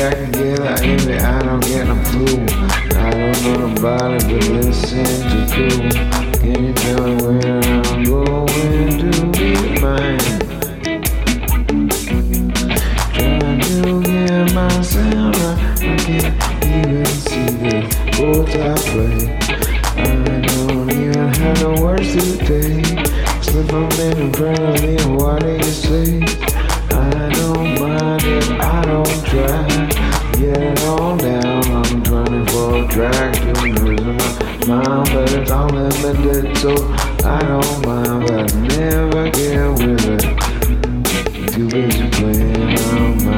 Keeping back together, envy, I don't get no fool. I don't know nobody but listen to cool. Can you tell me where I'm going to be mine? Trying to get my sound right, I can't even see the chords I play. I don't even have no words today. Slip them in front of me, what do you say? Get it all down, I'm 24 track mind, but it's unlimited, so I don't mind, but I never get with it. Too busy playing on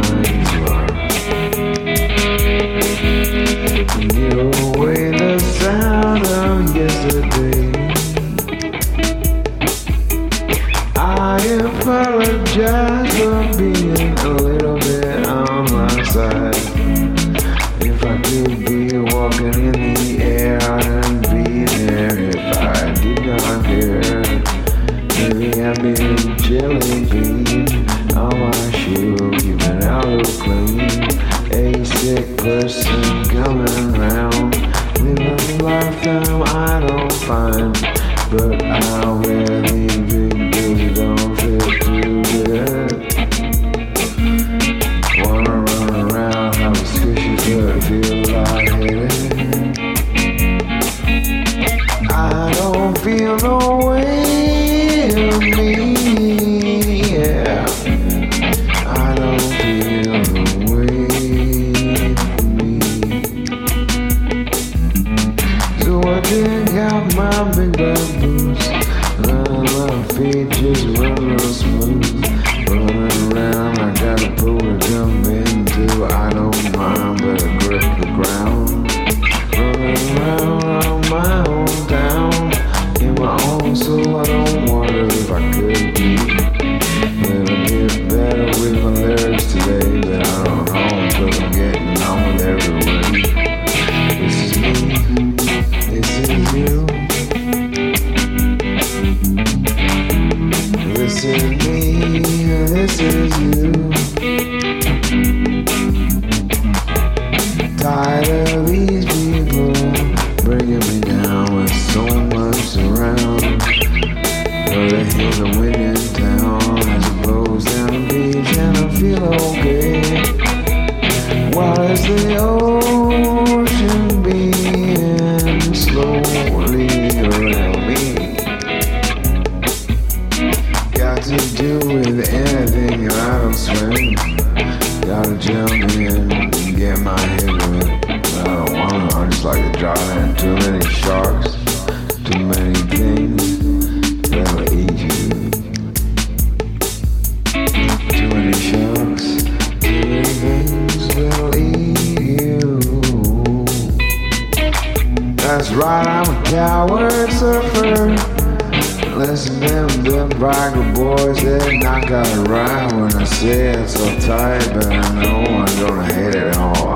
these people bringing me down with so much around. Rather hear the wind in town as it blows down the beach and I feel okay. Why is the ocean being slowly around me? Got to do with anything I don't swim. Gotta jump in and get my I just like to drown in. Too many sharks, too many things that'll eat you. Too many sharks, too many things that'll eat you. That's right, I'm a coward surfer. Listen to them, them bragger boys, they knock out a when I say it so tight, but I know I'm gonna hit it all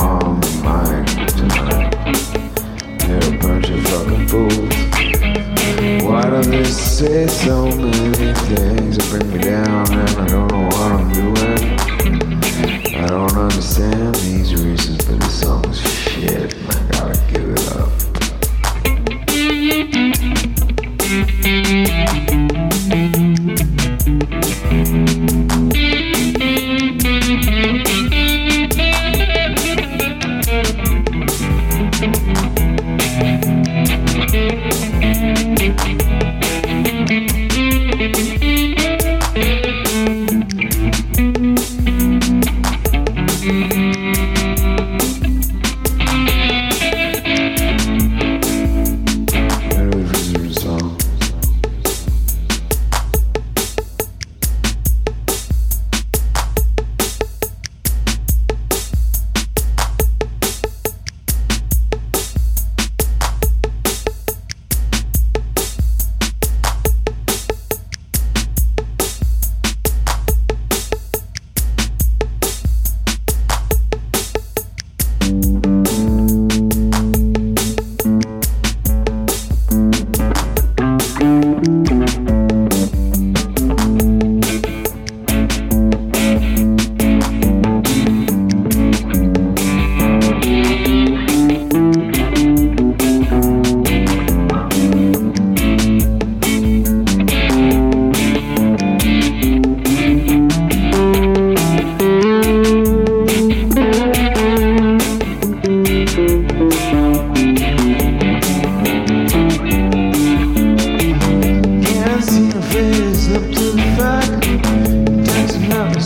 fools. Why do they say so many things that bring me down and I don't know what I'm doing? I don't understand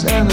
and